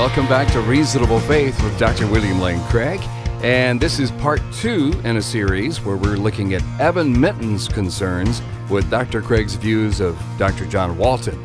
Welcome back to Reasonable Faith with Dr. William Lane Craig. And this is part two in a series where we're looking at Evan Minton's concerns with Dr. Craig's views of Dr. John Walton.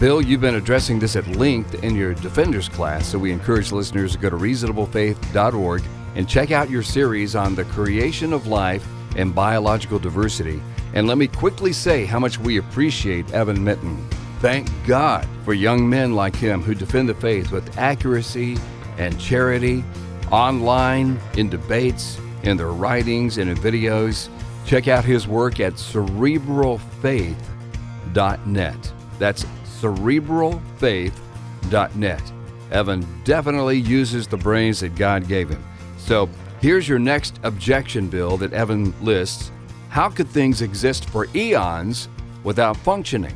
Bill, you've been addressing this at length in your Defenders class, so we encourage listeners to go to reasonablefaith.org and check out your series on the creation of life and biological diversity. And let me quickly say how much we appreciate Evan Minton. Thank God for young men like him who defend the faith with accuracy and charity, online, in debates, in their writings, and in videos. Check out his work at cerebralfaith.net. That's cerebralfaith.net. Evan definitely uses the brains that God gave him. So here's your next objection, Bill, that Evan lists. How could things exist for eons without functioning?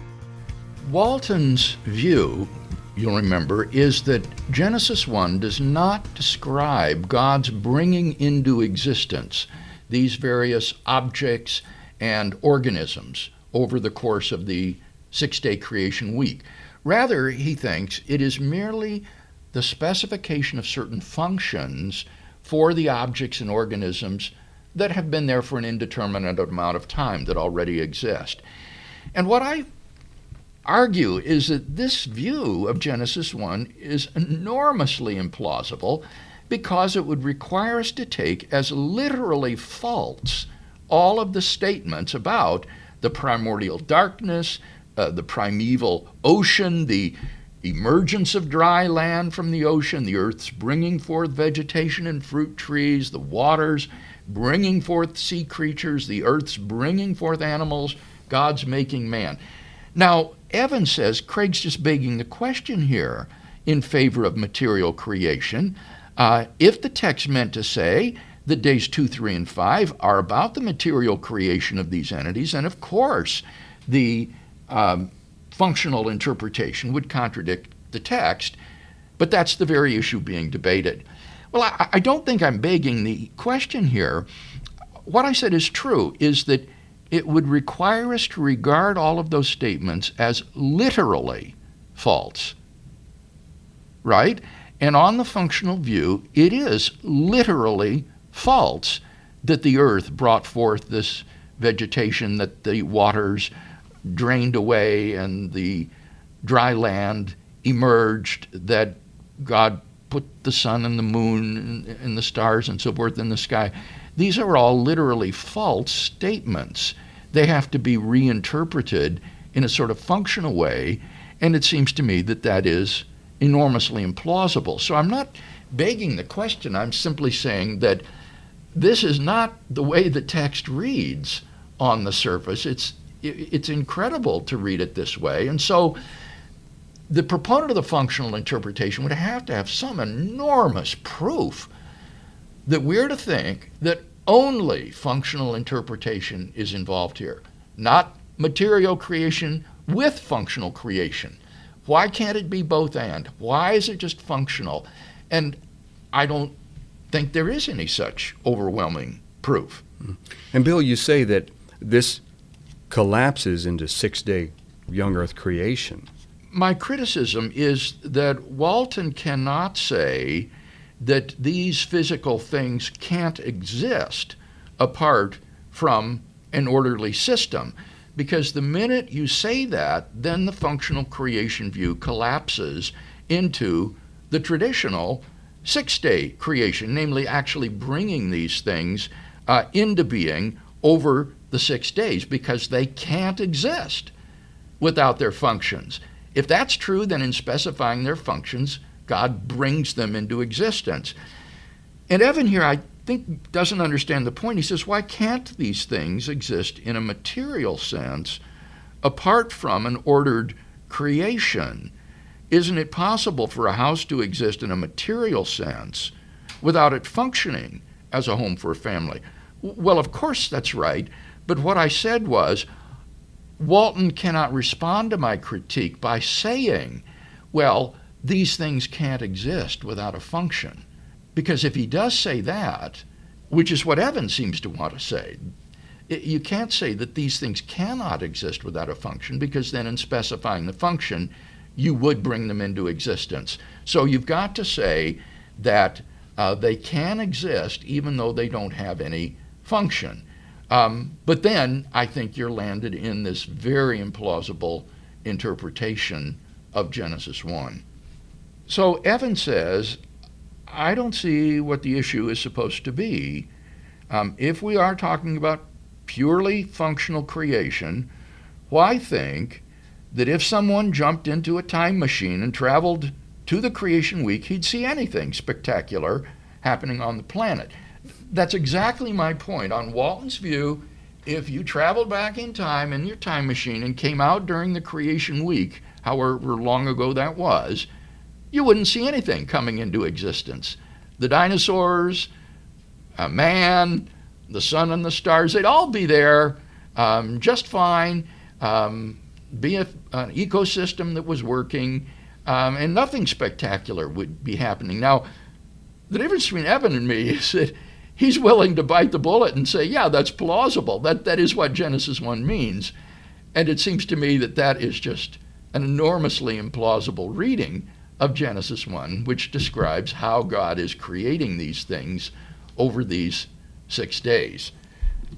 Walton's view, you'll remember, is that Genesis 1 does not describe God's bringing into existence these various objects and organisms over the course of the six day creation week. Rather, he thinks it is merely the specification of certain functions for the objects and organisms that have been there for an indeterminate amount of time that already exist. And what I argue is that this view of Genesis 1 is enormously implausible because it would require us to take as literally false all of the statements about the primordial darkness, uh, the primeval ocean, the emergence of dry land from the ocean, the earth's bringing forth vegetation and fruit trees, the waters bringing forth sea creatures, the earth's bringing forth animals, God's making man. Now, Evan says Craig's just begging the question here in favor of material creation. Uh, if the text meant to say that days 2, 3, and 5 are about the material creation of these entities, and of course, the um, functional interpretation would contradict the text, but that's the very issue being debated. Well, I, I don't think I'm begging the question here. What I said is true, is that it would require us to regard all of those statements as literally false. Right? And on the functional view, it is literally false that the earth brought forth this vegetation, that the waters drained away and the dry land emerged, that God put the sun and the moon and the stars and so forth in the sky. These are all literally false statements. They have to be reinterpreted in a sort of functional way, and it seems to me that that is enormously implausible. So I'm not begging the question, I'm simply saying that this is not the way the text reads on the surface. It's it's incredible to read it this way. And so the proponent of the functional interpretation would have to have some enormous proof that we're to think that only functional interpretation is involved here, not material creation with functional creation. Why can't it be both and? Why is it just functional? And I don't think there is any such overwhelming proof. Mm-hmm. And Bill, you say that this collapses into six day young earth creation. My criticism is that Walton cannot say that these physical things can't exist apart from an orderly system. Because the minute you say that, then the functional creation view collapses into the traditional six day creation, namely actually bringing these things uh, into being over the six days because they can't exist without their functions. If that's true, then in specifying their functions, God brings them into existence. And Evan here, I think, doesn't understand the point. He says, why can't these things exist in a material sense apart from an ordered creation? Isn't it possible for a house to exist in a material sense without it functioning as a home for a family? Well, of course that's right. But what I said was, Walton cannot respond to my critique by saying, well, these things can't exist without a function. Because if he does say that, which is what Evans seems to want to say, you can't say that these things cannot exist without a function because then in specifying the function, you would bring them into existence. So you've got to say that uh, they can exist even though they don't have any function. Um, but then I think you're landed in this very implausible interpretation of Genesis 1. So Evan says, I don't see what the issue is supposed to be. Um, if we are talking about purely functional creation, why think that if someone jumped into a time machine and traveled to the creation week, he'd see anything spectacular happening on the planet? That's exactly my point. On Walton's view, if you traveled back in time in your time machine and came out during the creation week, however long ago that was, you wouldn't see anything coming into existence. The dinosaurs, a man, the sun and the stars, they'd all be there um, just fine, um, be a, an ecosystem that was working, um, and nothing spectacular would be happening. Now, the difference between Evan and me is that he's willing to bite the bullet and say, yeah, that's plausible. That, that is what Genesis 1 means. And it seems to me that that is just an enormously implausible reading of Genesis 1, which describes how God is creating these things over these six days.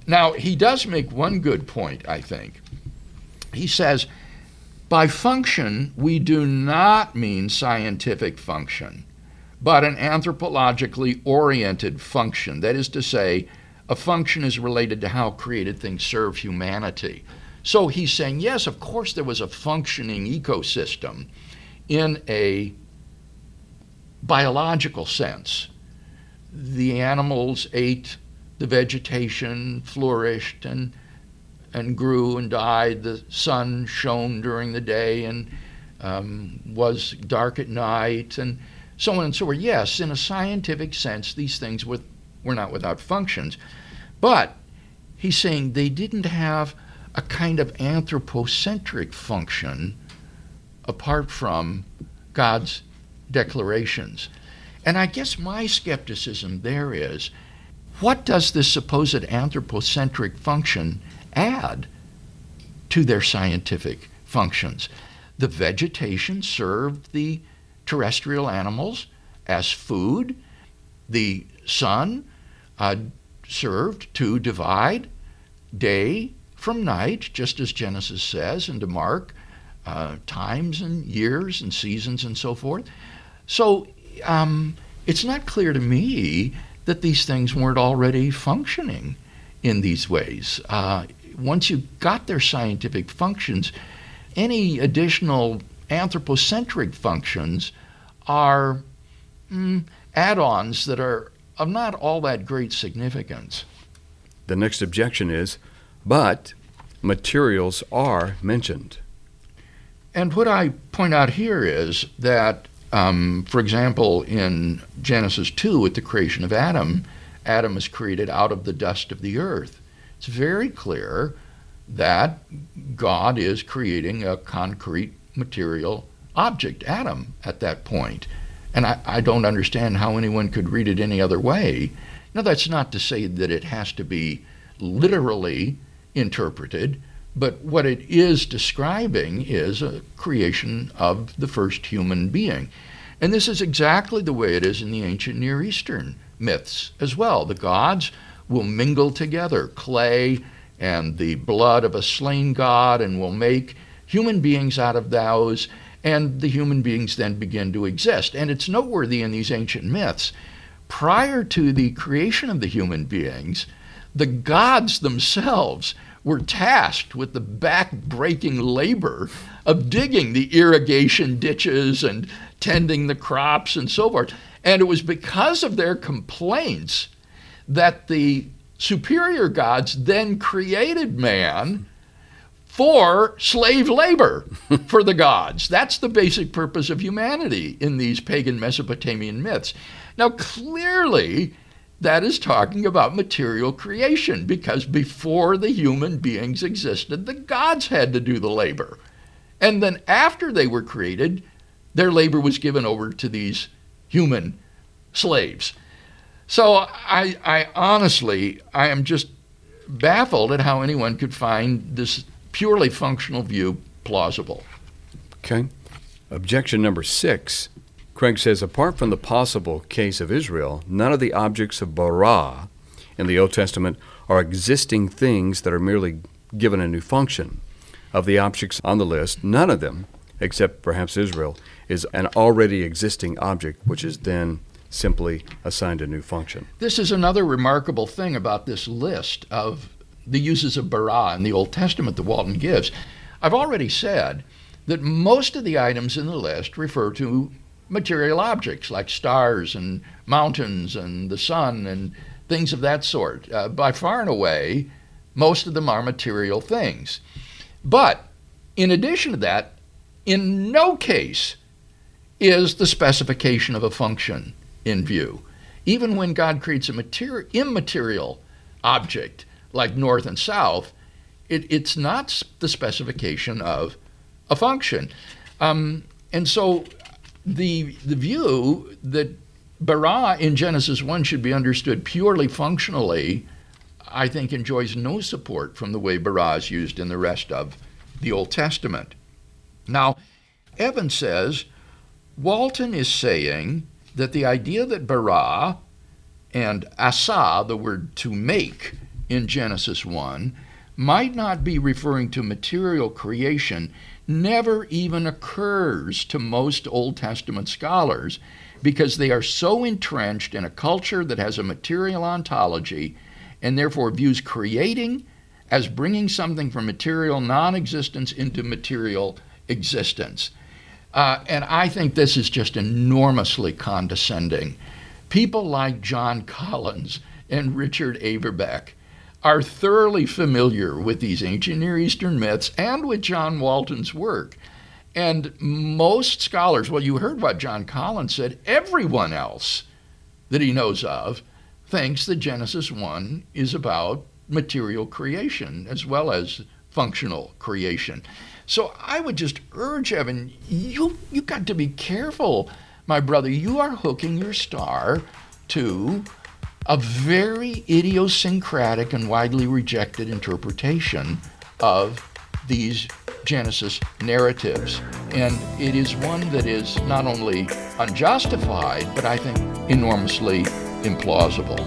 Now, he does make one good point, I think. He says, by function, we do not mean scientific function, but an anthropologically oriented function. That is to say, a function is related to how created things serve humanity. So he's saying, yes, of course, there was a functioning ecosystem in a biological sense. The animals ate the vegetation, flourished, and, and grew and died. The sun shone during the day and um, was dark at night, and so on and so forth. Yes, in a scientific sense, these things were, were not without functions. But he's saying they didn't have a kind of anthropocentric function apart from God's declarations. And I guess my skepticism there is what does this supposed anthropocentric function add to their scientific functions? The vegetation served the terrestrial animals as food. The sun uh, served to divide day from night, just as Genesis says, and to mark uh, times and years and seasons and so forth. So um, it's not clear to me that these things weren't already functioning in these ways. Uh, once you've got their scientific functions, any additional anthropocentric functions are mm, add ons that are of not all that great significance. The next objection is, but materials are mentioned. And what I point out here is that um, for example, in Genesis 2, with the creation of Adam, Adam is created out of the dust of the earth. It's very clear that God is creating a concrete material object, Adam, at that point. And I, I don't understand how anyone could read it any other way. Now, that's not to say that it has to be literally interpreted, but what it is describing is a creation of the first human being. And this is exactly the way it is in the ancient Near Eastern myths as well. The gods will mingle together, clay and the blood of a slain god, and will make human beings out of those, and the human beings then begin to exist. And it's noteworthy in these ancient myths. Prior to the creation of the human beings, the gods themselves were tasked with the back-breaking labor of digging the irrigation ditches and tending the crops and so forth. And it was because of their complaints that the superior gods then created man for slave labor for the gods. That's the basic purpose of humanity in these pagan Mesopotamian myths. Now, clearly, that is talking about material creation because before the human beings existed, the gods had to do the labor. And then after they were created, their labor was given over to these human slaves. So I, I honestly, I am just baffled at how anyone could find this purely functional view plausible. Okay. Objection number six. Craig says, apart from the possible case of Israel, none of the objects of bara in the Old Testament are existing things that are merely given a new function. Of the objects on the list, none of them, except perhaps Israel, is an already existing object, which is then simply assigned a new function. This is another remarkable thing about this list of the uses of bara in the Old Testament that Walton gives. I've already said that most of the items in the list refer to material objects like stars and mountains and the sun and things of that sort. Uh, by far and away, most of them are material things. But in addition to that, in no case is the specification of a function in view. Even when God creates a materi- immaterial object like north and south, it, it's not the specification of a function. Um, and so the, the view that bara in Genesis 1 should be understood purely functionally, I think enjoys no support from the way bara is used in the rest of the Old Testament. Now, Evan says Walton is saying that the idea that bara and asa, the word to make in Genesis 1, might not be referring to material creation never even occurs to most Old Testament scholars because they are so entrenched in a culture that has a material ontology and therefore views creating as bringing something from material non existence into material existence. Uh, and I think this is just enormously condescending. People like John Collins and Richard Averbeck are thoroughly familiar with these ancient Near Eastern myths and with John Walton's work. And most scholars, well, you heard what John Collins said, everyone else that he knows of thinks that Genesis 1 is about material creation as well as functional creation. So I would just urge Evan, you you got to be careful, my brother. You are hooking your star to a very idiosyncratic and widely rejected interpretation of these Genesis narratives. And it is one that is not only unjustified, but I think enormously implausible.